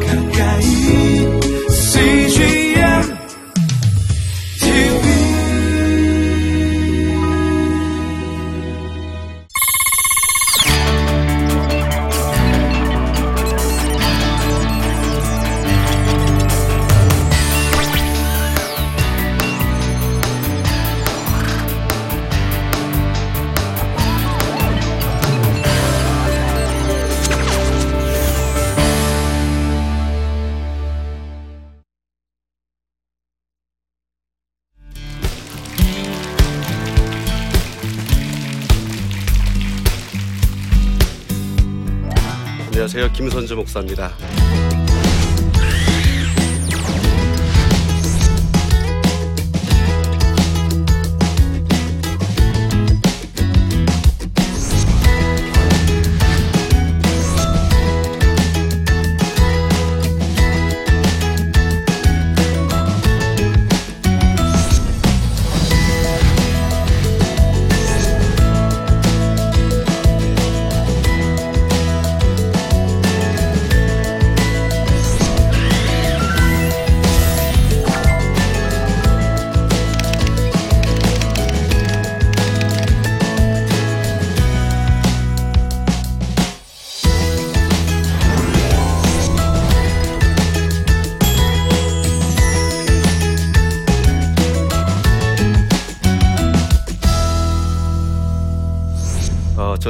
가까 김선주 목사입니다.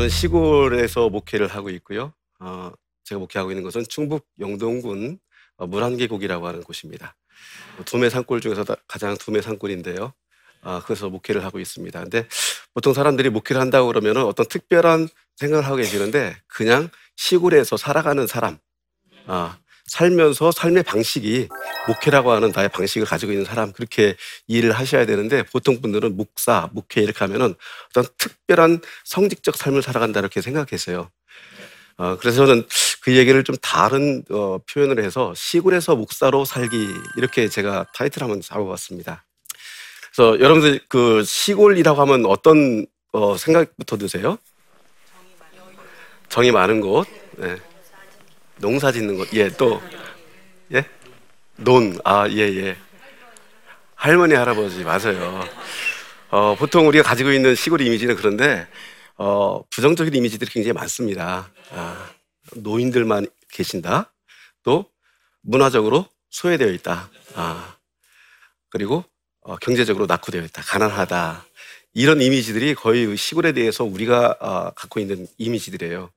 저는 시골에서 목회를 하고 있고요. 어, 제가 목회하고 있는 것은 충북 영동군 어, 물안계곡이라고 하는 곳입니다. 두메 산골 중에서 다- 가장 두메 산골인데요. 아, 그래서 목회를 하고 있습니다. 근데 보통 사람들이 목회를 한다고 그러면 어떤 특별한 생각을 하고 계시는데 그냥 시골에서 살아가는 사람, 아, 살면서 삶의 방식이 목회라고 하는 나의 방식을 가지고 있는 사람 그렇게 이해를 하셔야 되는데 보통 분들은 목사, 목회 이렇게 하면은 어떤 특별한 성직적 삶을 살아간다 이렇게 생각했어요. 어, 그래서 저는 그 얘기를 좀 다른 어, 표현을 해서 시골에서 목사로 살기 이렇게 제가 타이틀 한번 잡아봤습니다. 그래서 여러분들 그 시골이라고 하면 어떤 어, 생각부터 드세요? 정이 많은 곳, 네. 농사 짓는 곳, 예, 또 예, 논, 아, 예, 예. 할머니, 할아버지, 맞아요. 어, 보통 우리가 가지고 있는 시골 이미지는 그런데, 어, 부정적인 이미지들이 굉장히 많습니다. 아, 노인들만 계신다. 또, 문화적으로 소외되어 있다. 아, 그리고, 어, 경제적으로 낙후되어 있다. 가난하다. 이런 이미지들이 거의 시골에 대해서 우리가 어, 갖고 있는 이미지들이에요.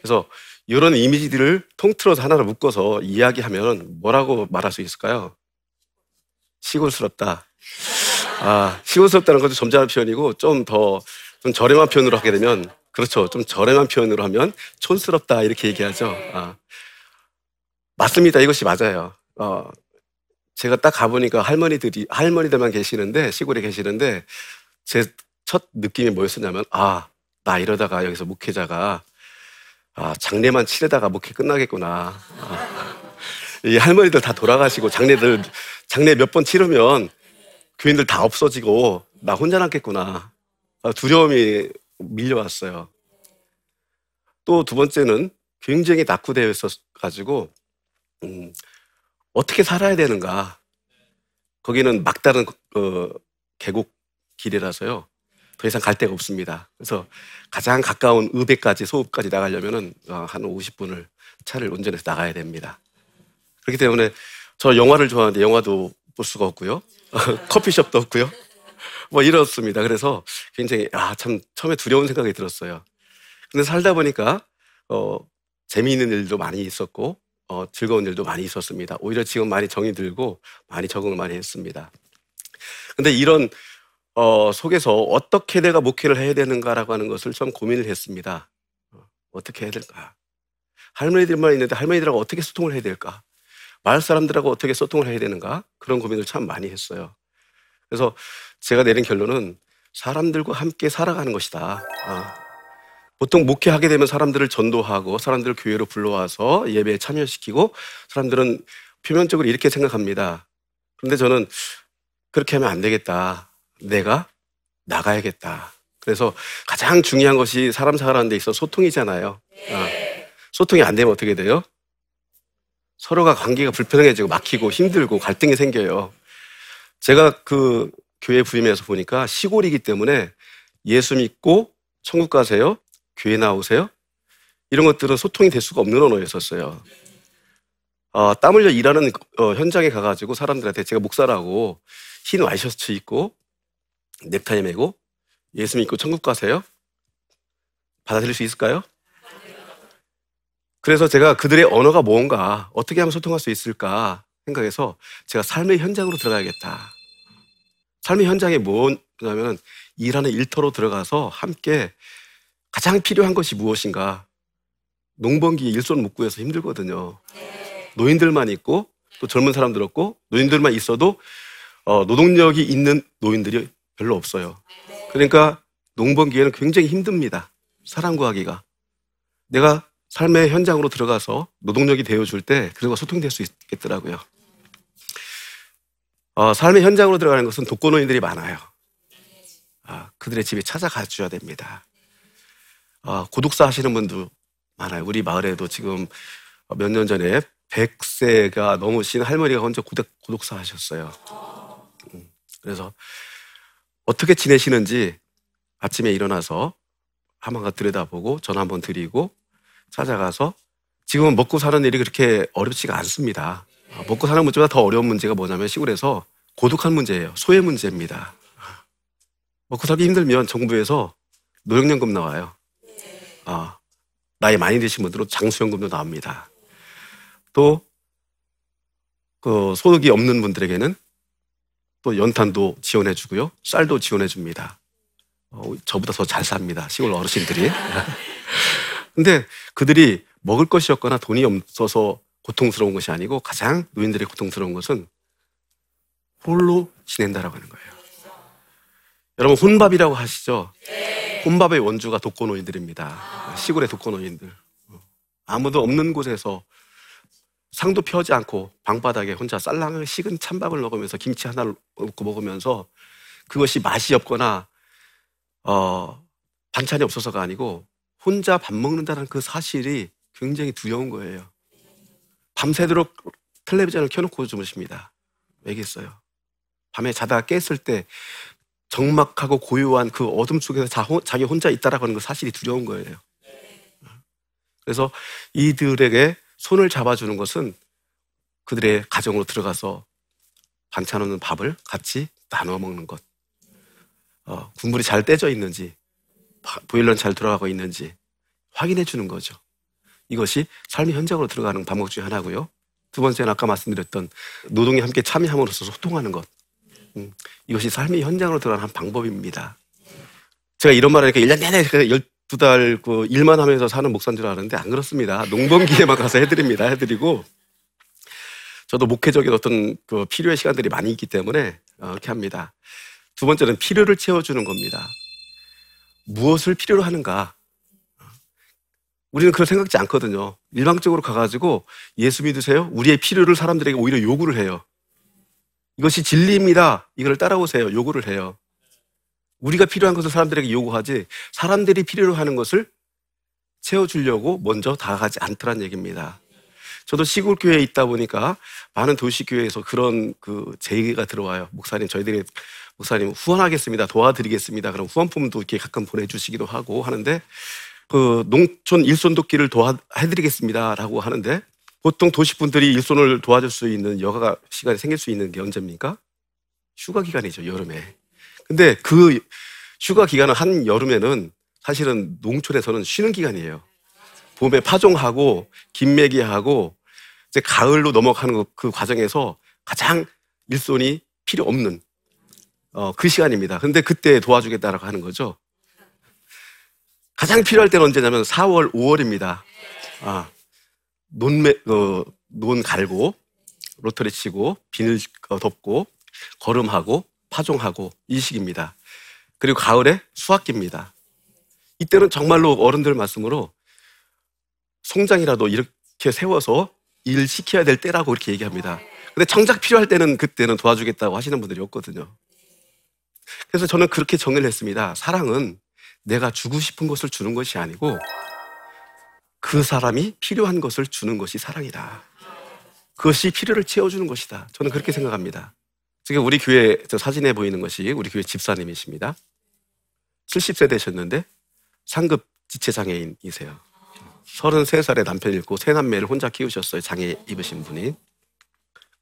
그래서 이런 이미지들을 통틀어서 하나를 묶어서 이야기하면 뭐라고 말할 수 있을까요? 시골스럽다. 아, 시골스럽다는 것도 점잖은 표현이고 좀 더 좀 저렴한 표현으로 하게 되면 그렇죠. 좀 저렴한 표현으로 하면 촌스럽다 이렇게 얘기하죠. 아, 맞습니다. 이것이 맞아요. 어, 제가 딱 가보니까 할머니들이 할머니들만 계시는데 시골에 계시는데 제 첫 느낌이 뭐였었냐면 아, 나 이러다가 여기서 목회자가 아, 장례만 치르다가 목회 끝나겠구나. 아, 이 할머니들 다 돌아가시고 장례들 장례 몇 번 치르면 교인들 다 없어지고 나 혼자 남겠구나. 아, 두려움이 밀려왔어요. 또 두 번째는 굉장히 낙후되어 있어가지고 음, 어떻게 살아야 되는가. 거기는 막다른 어, 계곡 길이라서요. 더 이상 갈 데가 없습니다. 그래서 가장 가까운 의배까지 소읍까지 나가려면은 어, 한 50분을 차를 운전해서 나가야 됩니다. 그렇기 때문에 저 영화를 좋아하는데 영화도 볼 수가 없고요. 커피숍도 없고요. 뭐 이렇습니다. 그래서 굉장히 아 참 처음에 두려운 생각이 들었어요. 근데 살다 보니까 어 재미있는 일도 많이 있었고 어 즐거운 일도 많이 있었습니다. 오히려 지금 많이 정이 들고 많이 적응을 많이 했습니다. 근데 이런 어 속에서 어떻게 내가 목회를 해야 되는가라고 하는 것을 좀 고민을 했습니다. 어, 어떻게 해야 될까? 할머니들만 있는데 할머니들하고 어떻게 소통을 해야 될까? 마을 사람들하고 어떻게 소통을 해야 되는가? 그런 고민을 참 많이 했어요. 그래서 제가 내린 결론은 사람들과 함께 살아가는 것이다. 아, 보통 목회하게 되면 사람들을 전도하고 사람들을 교회로 불러와서 예배에 참여시키고 사람들은 표면적으로 이렇게 생각합니다. 그런데 저는 그렇게 하면 안 되겠다. 내가 나가야겠다. 그래서 가장 중요한 것이 사람 살아가는 데 있어 소통이잖아요. 아, 소통이 안 되면 어떻게 돼요? 서로가 관계가 불편해지고 막히고 힘들고 갈등이 생겨요. 제가 그 교회 부임해서 보니까 시골이기 때문에 예수 믿고 천국 가세요? 교회 나오세요? 이런 것들은 소통이 될 수가 없는 언어였었어요. 어, 땀 흘려 일하는 어, 현장에 가가지고 사람들한테 제가 목사라고 흰 와이셔츠 입고 넥타이 매고 예수 믿고 천국 가세요? 받아들일 수 있을까요? 그래서 제가 그들의 언어가 뭔가 어떻게 하면 소통할 수 있을까 생각해서 제가 삶의 현장으로 들어가야겠다. 삶의 현장에 뭐냐면 일하는 일터로 들어가서 함께 가장 필요한 것이 무엇인가. 농번기 일손 못 구해서 힘들거든요. 노인들만 있고 또 젊은 사람들 없고 노인들만 있어도 어, 노동력이 있는 노인들이 별로 없어요. 그러니까 농번기에는 굉장히 힘듭니다. 사람 구하기가. 내가 삶의 현장으로 들어가서 노동력이 되어줄 때 그들과 소통될 수 있겠더라고요. 어, 삶의 현장으로 들어가는 것은 독거노인들이 많아요. 아, 그들의 집에 찾아가 줘야 됩니다. 어, 고독사 하시는 분도 많아요. 우리 마을에도 지금 몇 년 전에 100세가 넘으신 할머니가 혼자 고독, 고독사 하셨어요. 음, 그래서 어떻게 지내시는지 아침에 일어나서 한번 들여다보고 전화 한번 드리고 찾아가서 지금은 먹고 사는 일이 그렇게 어렵지가 않습니다. 아, 먹고 사는 문제보다 더 어려운 문제가 뭐냐면 시골에서 고독한 문제예요. 소외 문제입니다. 먹고 살기 힘들면 정부에서 노령연금 나와요. 아, 나이 많이 드신 분들은 장수연금도 나옵니다. 또, 그, 소득이 없는 분들에게는 또 연탄도 지원해 주고요. 쌀도 지원해 줍니다. 어, 저보다 더 잘 삽니다. 시골 어르신들이. 근데 그들이 먹을 것이 없거나 돈이 없어서 고통스러운 것이 아니고 가장 노인들이 고통스러운 것은 홀로 지낸다라고 하는 거예요. 여러분 혼밥이라고 하시죠? 혼밥의 원주가 독거노인들입니다. 시골의 독거노인들. 아무도 없는 곳에서 상도 펴지 않고 방바닥에 혼자 쌀랑을 식은 찬밥을 먹으면서 김치 하나를 먹고 먹으면서 그것이 맛이 없거나 어, 반찬이 없어서가 아니고 혼자 밥 먹는다는 그 사실이 굉장히 두려운 거예요. 밤새도록 텔레비전을 켜놓고 주무십니다. 왜겠어요? 밤에 자다가 깼을 때 적막하고 고요한 그 어둠 속에서 자, 자기 혼자 있다라고 하는 그 사실이 두려운 거예요. 그래서 이들에게 손을 잡아주는 것은 그들의 가정으로 들어가서 반찬 없는 밥을 같이 나눠 먹는 것. 어, 국물이 잘 떼져 있는지, 보일러는 잘 돌아가고 있는지 확인해 주는 거죠. 이것이 삶의 현장으로 들어가는 방법 중에 하나고요. 두 번째는 아까 말씀드렸던 노동에 함께 참여함으로써 소통하는 것. 음, 이것이 삶의 현장으로 들어가는 한 방법입니다. 제가 이런 말을 하니까 1년 내내 12달 그 일만 하면서 사는 목사인 줄 아는데 안 그렇습니다. 농번기에만 가서 해드립니다. 해드리고 저도 목회적인 어떤 그 필요의 시간들이 많이 있기 때문에 어, 이렇게 합니다. 두 번째는 필요를 채워주는 겁니다. 무엇을 필요로 하는가? 우리는 그걸 생각지 않거든요. 일방적으로 가가지고 예수 믿으세요? 우리의 필요를 사람들에게 오히려 요구를 해요. 이것이 진리입니다. 이걸 따라오세요. 요구를 해요. 우리가 필요한 것을 사람들에게 요구하지 사람들이 필요로 하는 것을 채워주려고 먼저 다가가지 않더란 얘기입니다. 저도 시골 교회에 있다 보니까 많은 도시 교회에서 그런 그 제의가 들어와요. 목사님 저희들이 목사님 후원하겠습니다. 도와드리겠습니다. 그럼 후원품도 이렇게 가끔 보내주시기도 하고 하는데 그 농촌 일손 돕기를 도와해드리겠습니다라고 하는데 보통 도시 분들이 일손을 도와줄 수 있는 여가 시간이 생길 수 있는 게 언제입니까? 휴가 기간이죠 여름에. 근데 그 휴가 기간은 한 여름에는 사실은 농촌에서는 쉬는 기간이에요. 봄에 파종하고 김매기하고 이제 가을로 넘어가는 그 과정에서 가장 일손이 필요 없는 어, 그 시간입니다. 근데 그때 도와주겠다라고 하는 거죠. 가장 필요할 때는 언제냐면 4월, 5월입니다. 아, 논매, 어, 논 갈고, 로터리 치고, 비닐 어, 덮고, 거름하고, 파종하고, 이 시기입니다. 그리고 가을에 수확기입니다. 이때는 정말로 어른들 말씀으로 송장이라도 이렇게 세워서 일 시켜야 될 때라고 이렇게 얘기합니다. 근데 정작 필요할 때는 그때는 도와주겠다고 하시는 분들이 없거든요. 그래서 저는 그렇게 정리를 했습니다. 사랑은 내가 주고 싶은 것을 주는 것이 아니고 그 사람이 필요한 것을 주는 것이 사랑이다. 그것이 필요를 채워주는 것이다. 저는 그렇게 생각합니다. 지금 우리 교회 저 사진에 보이는 것이 우리 교회 집사님이십니다. 70세 되셨는데 상급 지체 장애인이세요. 33살에 남편 잃고 세 남매를 혼자 키우셨어요. 장애 입으신 분이.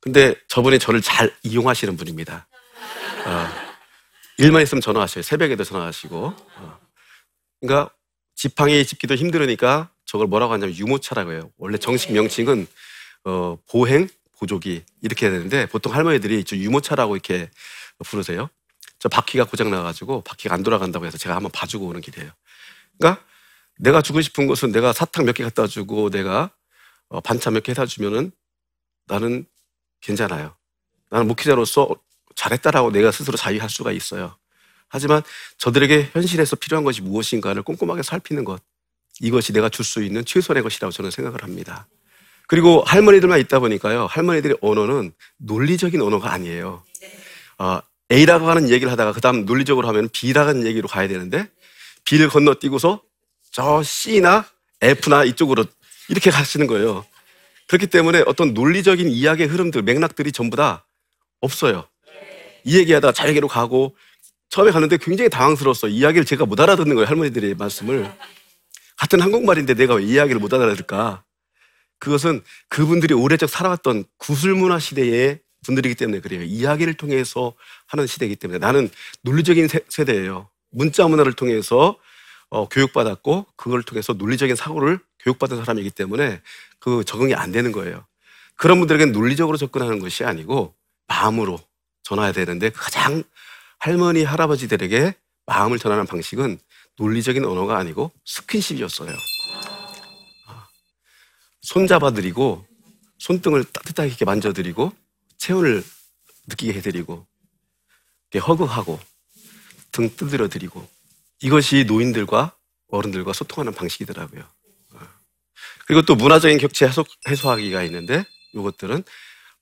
근데 저분이 저를 잘 이용하시는 분입니다. 어, 일만 있으면 전화하셔요. 새벽에도 전화하시고. 어. 그러니까 지팡이 짚기도 힘들으니까 저걸 뭐라고 하냐면 유모차라고 해요. 원래 정식 명칭은 어, 보행, 보조기 이렇게 되는데 보통 할머니들이 저 유모차라고 이렇게 부르세요. 저 바퀴가 고장 나가지고 바퀴가 안 돌아간다고 해서 제가 한번 봐주고 오는 길이에요. 그러니까 내가 주고 싶은 것은 내가 사탕 몇 개 갖다 주고 내가 어, 반찬 몇 개 해다 주면은 나는 괜찮아요. 나는 목회자로서 잘했다라고 내가 스스로 자유할 수가 있어요. 하지만 저들에게 현실에서 필요한 것이 무엇인가를 꼼꼼하게 살피는 것. 이것이 내가 줄 수 있는 최선의 것이라고 저는 생각을 합니다. 그리고 할머니들만 있다 보니까요. 할머니들의 언어는 논리적인 언어가 아니에요. 어, A라고 하는 얘기를 하다가 그 다음 논리적으로 하면 B라는 얘기로 가야 되는데 B를 건너뛰고서 저 C나 F나 이쪽으로 이렇게 가시는 거예요. 그렇기 때문에 어떤 논리적인 이야기의 흐름들, 맥락들이 전부 다 없어요. 이 얘기하다 저 얘기로 가고 처음에 갔는데 굉장히 당황스러웠어. 이야기를 제가 못 알아듣는 거예요. 할머니들의 말씀을. 같은 한국말인데 내가 왜 이야기를 못 알아들을까? 그것은 그분들이 오래적 살아왔던 구술문화 시대의 분들이기 때문에 그래요. 이야기를 통해서 하는 시대이기 때문에 나는 논리적인 세, 세대예요. 문자 문화를 통해서 어, 교육받았고 그걸 통해서 논리적인 사고를 교육받은 사람이기 때문에 그 적응이 안 되는 거예요. 그런 분들에게는 논리적으로 접근하는 것이 아니고 마음으로 전해야 되는데 가장 할머니 할아버지들에게 마음을 전하는 방식은 논리적인 언어가 아니고 스킨십이었어요. 아, 손잡아드리고 손등을 따뜻하게 만져드리고 체온을 느끼게 해드리고 허그하고 등 두드려드리고 이것이 노인들과 어른들과 소통하는 방식이더라고요. 아. 그리고 또 문화적인 격차 해소, 해소하기가 있는데 이것들은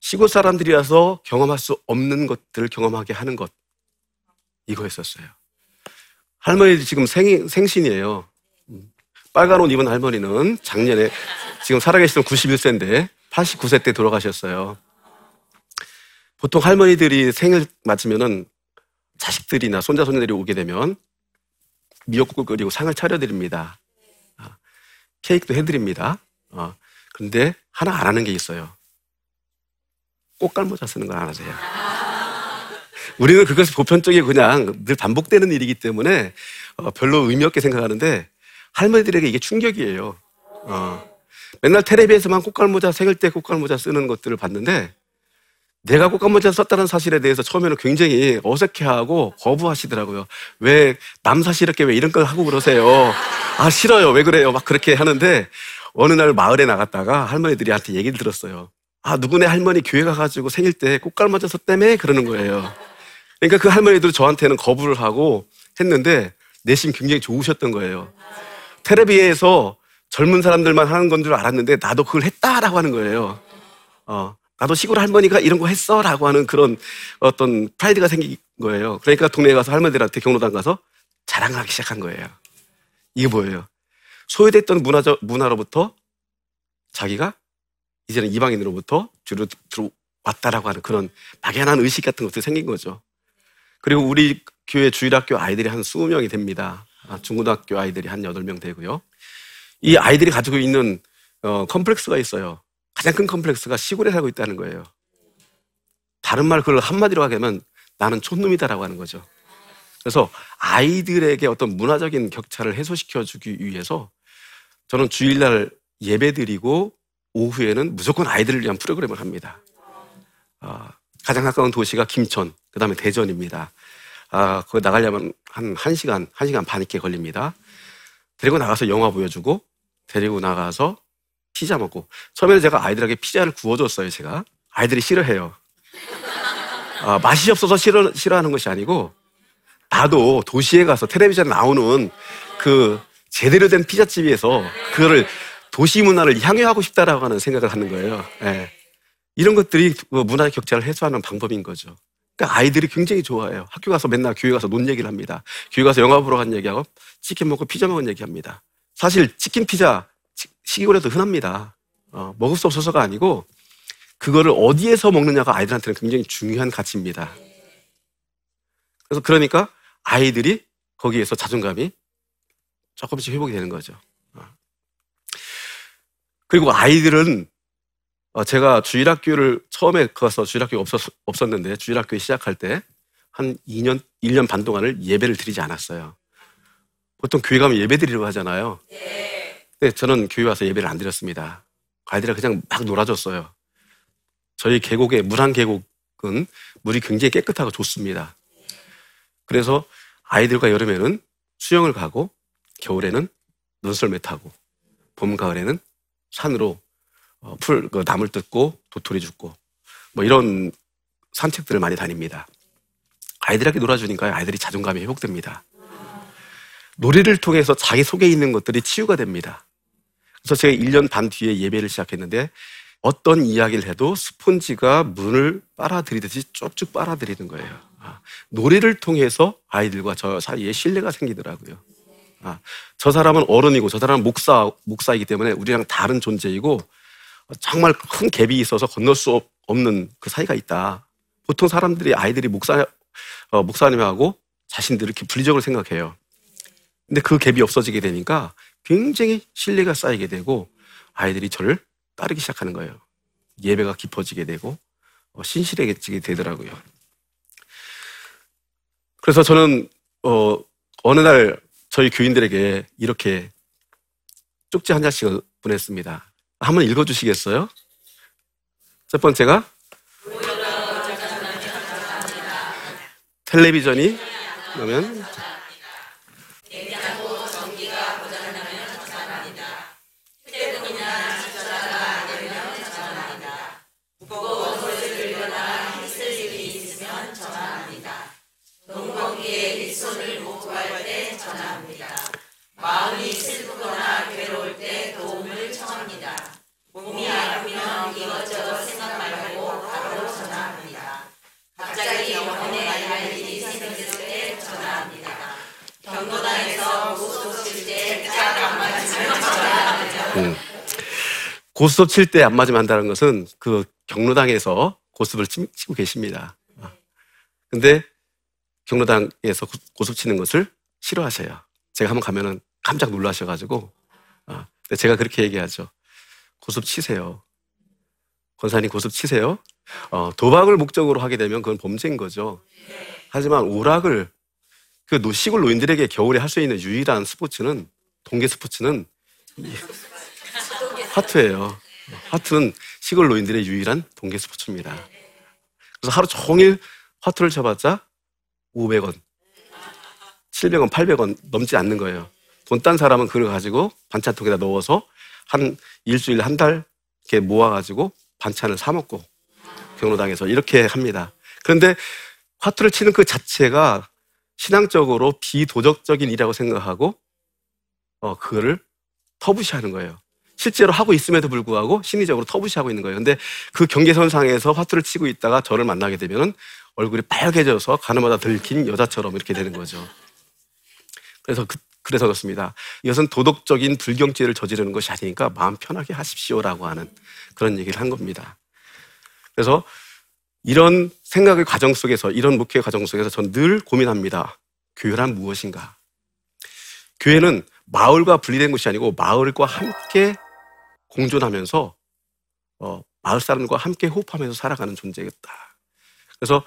시골 사람들이라서 경험할 수 없는 것들을 경험하게 하는 것 이거였었어요. 할머니 지금 생, 생신이에요. 음. 빨간 옷 입은 할머니는 작년에 지금 살아계시던 91세인데 89세 때 돌아가셨어요. 보통 할머니들이 생일 맞으면은 자식들이나 손자 손녀들이 오게 되면 미역국을 끓이고 상을 차려드립니다. 아, 케이크도 해드립니다. 어, 그런데 하나 안 하는 게 있어요. 꽃갈모자 쓰는 걸 안 하세요. 우리는 그것이 보편적이고 그냥 늘 반복되는 일이기 때문에 어, 별로 의미 없게 생각하는데 할머니들에게 이게 충격이에요. 어. 맨날 텔레비에서만 꽃갈모자 생일 때 꽃갈모자 쓰는 것들을 봤는데 내가 꽃감모자 썼다는 사실에 대해서 처음에는 굉장히 어색해하고 거부하시더라고요. 왜 남사시럽게 왜 이런 걸 하고 그러세요? 아 싫어요. 왜 그래요? 막 그렇게 하는데 어느 날 마을에 나갔다가 할머니들이한테 얘기를 들었어요. 아 누구네 할머니 교회 가가지고 생일 때 꽃갈모자 썼다며 그러는 거예요. 그러니까 그 할머니들 저한테는 거부를 하고 했는데 내심 굉장히 좋으셨던 거예요. 테레비에서 젊은 사람들만 하는 건 줄 알았는데 나도 그걸 했다라고 하는 거예요. 어. 나도 시골 할머니가 이런 거 했어 라고 하는 그런 어떤 프라이드가 생긴 거예요. 그러니까 동네에 가서 할머니들한테 경로당 가서 자랑을 하기 시작한 거예요. 이게 뭐예요? 소외됐던 문화적, 문화로부터 자기가 이제는 이방인으로부터 주로 들어왔다라고 하는 그런 막연한 의식 같은 것도 생긴 거죠. 그리고 우리 교회 주일학교 아이들이 한 20명이 됩니다. 아, 중고등학교 아이들이 한 8명 되고요. 이 아이들이 가지고 있는 어, 컴플렉스가 있어요. 가장 큰 컴플렉스가 시골에 살고 있다는 거예요. 다른 말 그걸 한마디로 하게 하면 나는 촌놈이다라고 하는 거죠. 그래서 아이들에게 어떤 문화적인 격차를 해소시켜 주기 위해서 저는 주일날 예배 드리고 오후에는 무조건 아이들을 위한 프로그램을 합니다. 어, 가장 가까운 도시가 김천, 그 다음에 대전입니다. 아, 거기 나가려면 한 1시간, 1시간 반 있게 걸립니다. 데리고 나가서 영화 보여주고, 데리고 나가서 피자 먹고 처음에는 제가 아이들에게 피자를 구워줬어요. 제가 아이들이 싫어해요. 아, 맛이 없어서 싫어 싫어하는 것이 아니고 나도 도시에 가서 텔레비전 나오는 그 제대로 된 피자집에서 그거를 도시 문화를 향유하고 싶다라고 하는 생각을 하는 거예요. 네. 이런 것들이 그 문화의 격차를 해소하는 방법인 거죠. 그러니까 아이들이 굉장히 좋아해요. 학교 가서 맨날 교회 가서 논 얘기를 합니다. 교회 가서 영화 보러 간 얘기하고 치킨 먹고 피자 먹은 얘기합니다. 사실 치킨 피자 시골에도 흔합니다. 어, 먹을 수 없어서가 아니고 그거를 어디에서 먹느냐가 아이들한테는 굉장히 중요한 가치입니다. 그래서 그러니까 아이들이 거기에서 자존감이 조금씩 회복이 되는 거죠. 어. 그리고 아이들은 어, 제가 주일학교를 처음에 가서 주일학교가 없었, 없었는데 주일학교 시작할 때 한 2년, 1년 반 동안을 예배를 드리지 않았어요. 보통 교회 가면 예배 드리려고 하잖아요. 근데 저는 교회 와서 예배를 안 드렸습니다. 아이들이 그냥 막 놀아줬어요. 저희 계곡에, 물한 계곡은 물이 굉장히 깨끗하고 좋습니다. 그래서 아이들과 여름에는 수영을 가고 겨울에는 눈썰매 타고 봄, 가을에는 산으로 어, 풀, 그 나물 뜯고 도토리 줍고 뭐 이런 산책들을 많이 다닙니다. 아이들에게 놀아주니까 아이들이 자존감이 회복됩니다. 노래를 통해서 자기 속에 있는 것들이 치유가 됩니다. 그래서 제가 1년 반 뒤에 예배를 시작했는데 어떤 이야기를 해도 스폰지가 문을 빨아들이듯이 쭉쭉 빨아들이는 거예요. 아, 노래를 통해서 아이들과 저 사이에 신뢰가 생기더라고요. 아, 저 사람은 어른이고 저 사람은 목사, 목사이기 때문에 우리랑 다른 존재이고 정말 큰 갭이 있어서 건널 수 없- 없는 그 사이가 있다. 보통 사람들이 아이들이 목사, 어, 목사님하고 자신들 이렇게 분리적으로 생각해요. 근데 그 갭이 없어지게 되니까 굉장히 신뢰가 쌓이게 되고 아이들이 저를 따르기 시작하는 거예요. 예배가 깊어지게 되고 어, 신실해지게 되더라고요. 그래서 저는 어, 어느 날 저희 교인들에게 이렇게 쪽지 한 장씩을 보냈습니다. 한번 읽어주시겠어요? 첫 번째가 텔레비전이 그러면 고스톱 칠 때 안 맞으면 한다는 것은 그 경로당에서 고스톱을 치- 치고 계십니다. 어. 근데 경로당에서 고- 고스톱 치는 것을 싫어하셔요. 제가 한번 가면은 깜짝 놀라셔가지고, 어. 근데 제가 그렇게 얘기하죠. 고스톱 치세요. 권사님 고스톱 치세요. 어, 도박을 목적으로 하게 되면 그건 범죄인 거죠. 하지만 오락을 그 노- 시골 노인들에게 겨울에 할 수 있는 유일한 스포츠는 동계 스포츠는 하트예요. 하트는 시골 노인들의 유일한 동계 스포츠입니다. 그래서 하루 종일 화투를 쳐봤자 500원, 700원, 800원 넘지 않는 거예요. 돈 딴 사람은 그걸 가지고 반찬통에다 넣어서 한 일주일, 한 달 이렇게 모아가지고 반찬을 사먹고 경로당에서 이렇게 합니다. 그런데 화투를 치는 그 자체가 신앙적으로 비도덕적인 일이라고 생각하고 어, 그거를 터부시하는 거예요. 실제로 하고 있음에도 불구하고 심리적으로 터부시하고 있는 거예요. 근데 그 경계선상에서 화투를 치고 있다가 저를 만나게 되면 얼굴이 빨개져서 가늠하다 들킨 여자처럼 이렇게 되는 거죠. 그래서 그, 래서 그렇습니다. 이것은 도덕적인 불경죄를 저지르는 것이 아니니까 마음 편하게 하십시오라고 하는 그런 얘기를 한 겁니다. 그래서 이런 생각의 과정 속에서 이런 목회 과정 속에서 전 늘 고민합니다. 교회란 무엇인가? 교회는 마을과 분리된 것이 아니고 마을과 함께 공존하면서 어, 마을 사람과 함께 호흡하면서 살아가는 존재겠다. 그래서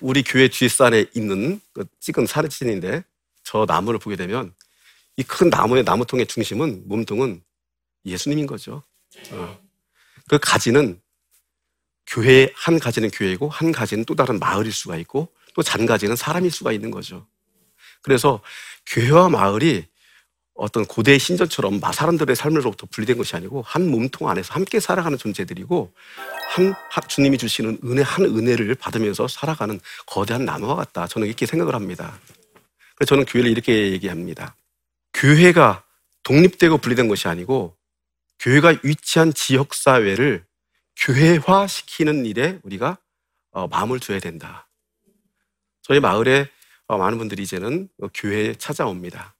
우리 교회 뒷산에 있는 그 찍은 사진인데 저 나무를 보게 되면 이 큰 나무의 나무통의 중심은 몸통은 예수님인 거죠. 어. 그 가지는 교회 한 가지는 교회고 한 가지는 또 다른 마을일 수가 있고 또 잔 가지는 사람일 수가 있는 거죠. 그래서 교회와 마을이 어떤 고대 신전처럼 마 사람들의 삶으로부터 분리된 것이 아니고 한 몸통 안에서 함께 살아가는 존재들이고 한 하- 주님이 주시는 은혜 한 은혜를 받으면서 살아가는 거대한 나무와 같다. 저는 이렇게 생각을 합니다. 그래서 저는 교회를 이렇게 얘기합니다. 교회가 독립되고 분리된 것이 아니고 교회가 위치한 지역 사회를 교회화 시키는 일에 우리가 어, 마음을 줘야 된다. 저희 마을에 어, 많은 분들이 이제는 어, 교회에 찾아옵니다.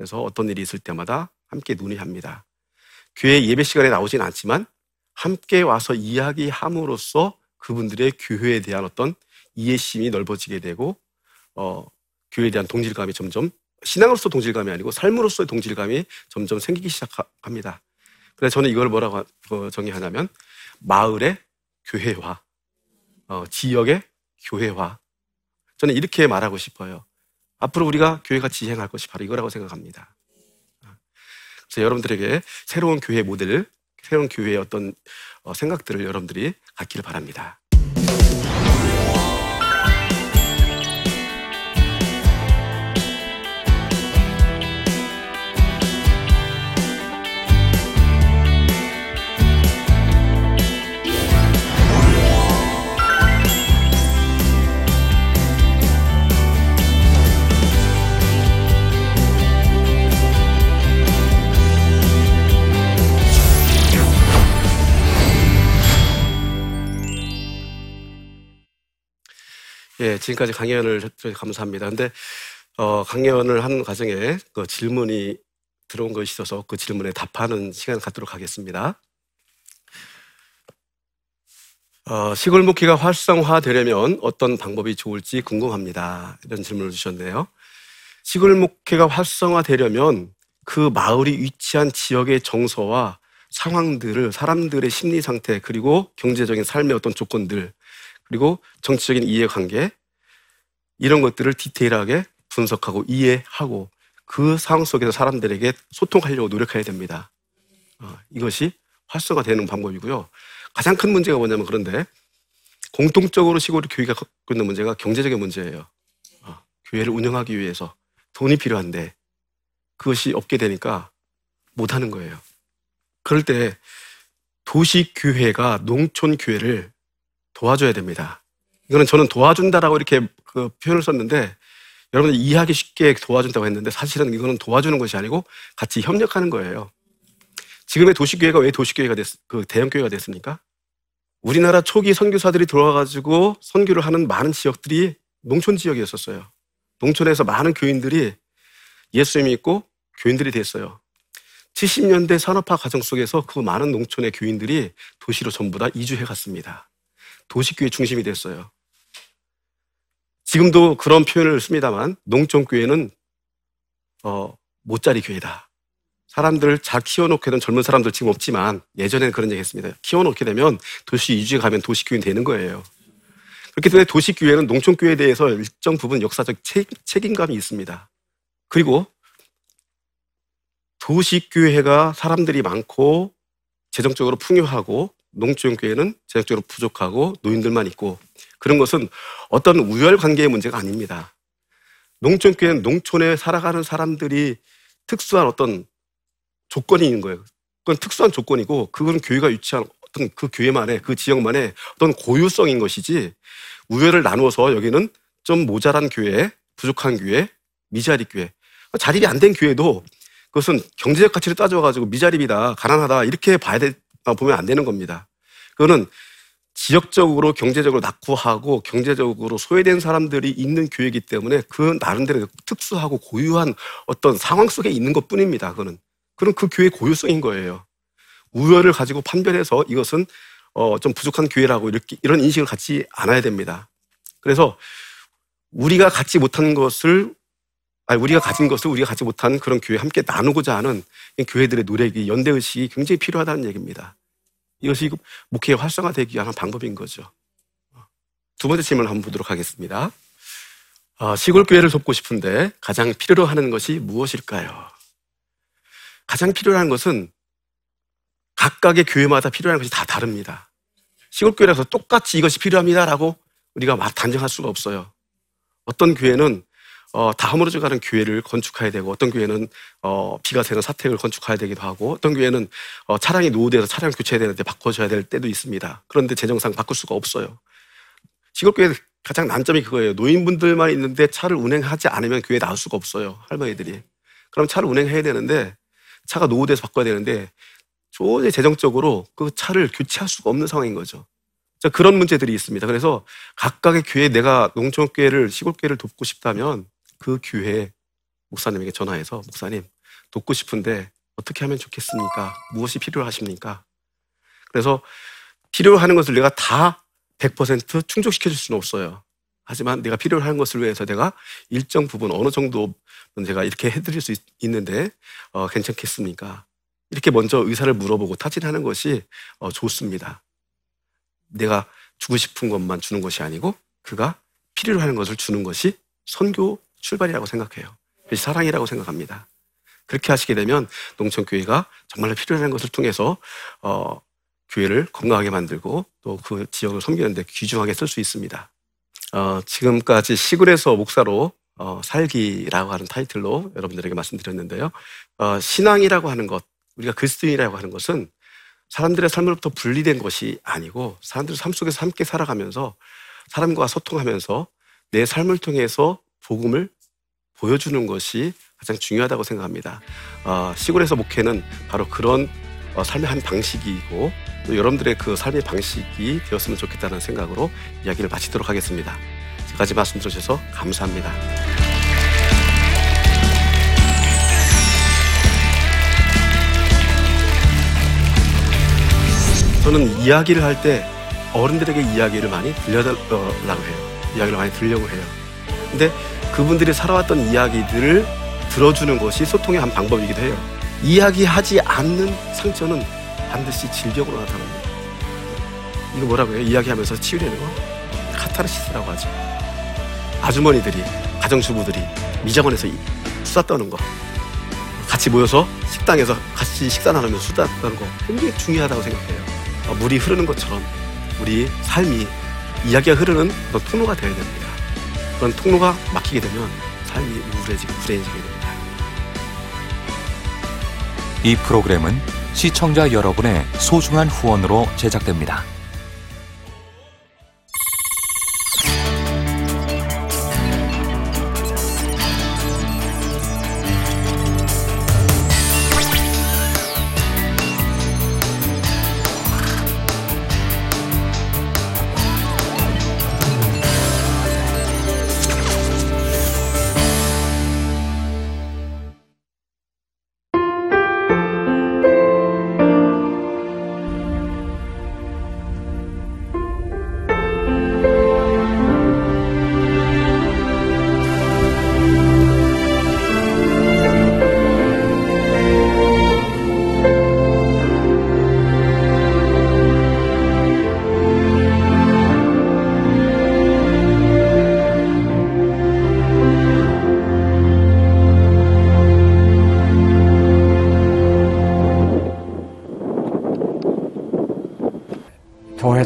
그래서 어떤 일이 있을 때마다 함께 논의합니다. 교회 예배 시간에 나오진 않지만 함께 와서 이야기함으로써 그분들의 교회에 대한 어떤 이해심이 넓어지게 되고 어, 교회에 대한 동질감이 점점 신앙으로서 동질감이 아니고 삶으로서의 동질감이 점점 생기기 시작합니다. 그래서 저는 이걸 뭐라고 하- 어, 정의하냐면 마을의 교회화, 어, 지역의 교회화. 저는 이렇게 말하고 싶어요. 앞으로 우리가 교회가 지행할 것이 바로 이거라고 생각합니다. 그래서 여러분들에게 새로운 교회 모델, 새로운 교회의 어떤 어, 생각들을 여러분들이 갖기를 바랍니다. 예, 지금까지 강연을 해주셔서 감사합니다. 근데 어, 강연을 하는 과정에 그 질문이 들어온 것이 있어서 그 질문에 답하는 시간을 갖도록 하겠습니다. 어, 시골 목회가 활성화되려면 어떤 방법이 좋을지 궁금합니다. 이런 질문을 주셨네요. 시골 목회가 활성화되려면 그 마을이 위치한 지역의 정서와 상황들을 사람들의 심리 상태 그리고 경제적인 삶의 어떤 조건들 그리고 정치적인 이해관계 이런 것들을 디테일하게 분석하고 이해하고 그 상황 속에서 사람들에게 소통하려고 노력해야 됩니다. 어, 이것이 활성화되는 방법이고요. 가장 큰 문제가 뭐냐면 그런데 공통적으로 시골 교회가 갖고 있는 문제가 경제적인 문제예요. 어, 교회를 운영하기 위해서 돈이 필요한데 그것이 없게 되니까 못하는 거예요. 그럴 때 도시 교회가 농촌 교회를 도와줘야 됩니다. 이거는 저는 도와준다라고 이렇게 그 표현을 썼는데 여러분들 이해하기 쉽게 도와준다고 했는데 사실은 이거는 도와주는 것이 아니고 같이 협력하는 거예요. 지금의 도시교회가 왜 도시교회가 됐, 그 대형교회가 됐습니까? 우리나라 초기 선교사들이 들어와가지고 선교를 하는 많은 지역들이 농촌 지역이었었어요. 농촌에서 많은 교인들이 예수 믿고 교인들이 됐어요. 70년대 산업화 과정 속에서 그 많은 농촌의 교인들이 도시로 전부 다 이주해 갔습니다. 도시교회 중심이 됐어요. 지금도 그런 표현을 씁니다만 농촌교회는 어, 못자리 교회다. 사람들 잘 키워놓게 되는 젊은 사람들 지금 없지만 예전에는 그런 얘기 했습니다. 키워놓게 되면 도시 이주에 가면 도시교회는 되는 거예요. 그렇기 때문에 도시교회는 농촌교회에 대해서 일정 부분 역사적 책, 책임감이 있습니다. 그리고 도시교회가 사람들이 많고 재정적으로 풍요하고 농촌교회는 재정적으로 부족하고 노인들만 있고 그런 것은 어떤 우열 관계의 문제가 아닙니다. 농촌교회는 농촌에 살아가는 사람들이 특수한 어떤 조건이 있는 거예요. 그건 특수한 조건이고 그건 교회가 위치한 어떤 그 교회만의 그 지역만의 어떤 고유성인 것이지 우열을 나누어서 여기는 좀 모자란 교회, 부족한 교회, 미자립 교회, 자립이 안 된 교회도 그것은 경제적 가치를 따져가지고 미자립이다, 가난하다 이렇게 봐야 돼 보면 안 되는 겁니다. 그거는 지역적으로 경제적으로 낙후하고 경제적으로 소외된 사람들이 있는 교회이기 때문에 그 나름대로 특수하고 고유한 어떤 상황 속에 있는 것 뿐입니다. 그거는. 그럼 그 교회의 고유성인 거예요. 우열을 가지고 판별해서 이것은 어, 좀 부족한 교회라고 이렇게 이런 인식을 갖지 않아야 됩니다. 그래서 우리가 갖지 못한 것을 아니 우리가 가진 것을 우리가 갖지 못한 그런 교회 함께 나누고자 하는 이 교회들의 노력이 연대 의식이 굉장히 필요하다는 얘기입니다. 이것이 목회의 활성화되기 위한 방법인 거죠. 두 번째 질문을 한번 보도록 하겠습니다. 어, 시골 교회를 돕고 싶은데 가장 필요로 하는 것이 무엇일까요? 가장 필요한 것은 각각의 교회마다 필요한 것이 다 다릅니다. 시골 교회라서 똑같이 이것이 필요합니다라고 우리가 막 단정할 수가 없어요. 어떤 교회는 어, 다 허물어져 가는 교회를 건축해야 되고 어떤 교회는 어, 비가 새는 사택을 건축해야 되기도 하고 어떤 교회는 어, 차량이 노후돼서 차량 교체해야 되는데 바꿔줘야 될 때도 있습니다. 그런데 재정상 바꿀 수가 없어요. 시골교회 가장 난점이 그거예요. 노인분들만 있는데 차를 운행하지 않으면 교회 나올 수가 없어요. 할머니들이. 그럼 차를 운행해야 되는데 차가 노후돼서 바꿔야 되는데 도저히 재정적으로 그 차를 교체할 수가 없는 상황인 거죠. 자, 그런 문제들이 있습니다. 그래서 각각의 교회 내가 농촌교회를 시골교회를 돕고 싶다면 그 교회 목사님에게 전화해서 목사님 돕고 싶은데 어떻게 하면 좋겠습니까? 무엇이 필요하십니까? 그래서 필요로 하는 것을 내가 다 100% 충족시켜 줄 수는 없어요. 하지만 내가 하는 것을 위해서 내가 일정 부분 어느 정도 제가 이렇게 해드릴 수 있, 는데 어, 괜찮겠습니까? 이렇게 먼저 의사를 물어보고 타진하는 것이 어, 좋습니다. 내가 주고 싶은 것만 주는 것이 아니고 그가 필요로 하는 것을 주는 것이 선교 출발이라고 생각해요. 사랑이라고 생각합니다. 그렇게 하시게 되면 농촌교회가 정말로 필요한 것을 통해서 어, 교회를 건강하게 만들고 또 그 지역을 섬기는데 귀중하게 쓸 수 있습니다. 어, 지금까지 시골에서 목사로 어, 살기라고 하는 타이틀로 여러분들에게 말씀드렸는데요. 어, 신앙이라고 하는 것, 우리가 그리스도인이라고 하는 것은 사람들의 삶으로부터 분리된 것이 아니고 사람들의 삶 속에서 함께 살아가면서 사람과 소통하면서 내 삶을 통해서 복음을 보여주는 것이 가장 중요하다고 생각합니다. 어, 시골에서 목회는 바로 그런 어, 삶의 한 방식이고 또 여러분들의 그 삶의 방식이 되었으면 좋겠다는 생각으로 이야기를 마치도록 하겠습니다. 지금까지 말씀 들어주셔서 감사합니다. 저는 이야기를 할 때 어른들에게 이야기를 많이 들려달라고 해요. 이야기를 많이 들려고 해요. 근데 그분들이 살아왔던 이야기들을 들어주는 것이 소통의 한 방법이기도 해요. 이야기하지 않는 상처는 반드시 질병으로 나타납니다. 이거 뭐라고 해요? 이야기하면서 치유되는 거? 카타르시스라고 하죠. 아주머니들이, 가정주부들이 미장원에서 이- 수다 떠는 거. 같이 모여서 식당에서 같이 식사 나누면서 수다 떠는 거 굉장히 중요하다고 생각해요. 어, 물이 흐르는 것처럼 우리 삶이 이야기가 흐르는 통로가 되어야 됩니다. 그런 통로가 막히게 되면 삶이 우울해지고 불행해지게 됩니다. 이 프로그램은 시청자 여러분의 소중한 후원으로 제작됩니다.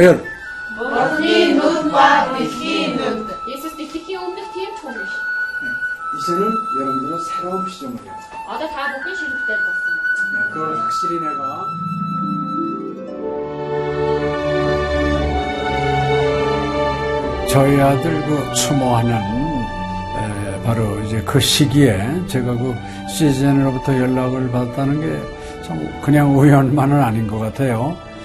허연. 멋진 눈과 빛이 눈. Este sticky olmak diye çolmuş. 이제는 여러분들은 새로운 시점을 해요. Ada da bu kişi 될 것입니다. 네, 그걸 확실히 내가 저희 아들 그 추모하는 에, 바로 이제 그 시기에 제가 그 시즌으로부터 연락을 받았다는 게 참 그냥 우연만은 아닌 것 같아요.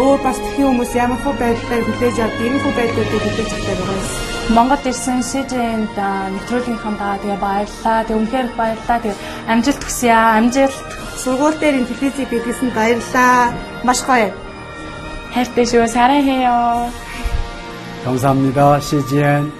өөр бас тхэн хүмүүс ямар хөө байдлаар хүлээж авд ийм хөө байдлуудыг хүлээж авдаг байгаа юм. Монгол ирсэн СЖН-д нэвтрүүлгийнхаа даа тэгээ баярлаа. Тэгээ үнхээр баярлаа. Тэгээ амжилт хүсье аа. Амжилт. Сургууль дээр ин телевизийг бидлсэн баярлаа. Маш гоё. хайртай шүү. 사랑해요. 감사합니다. CGN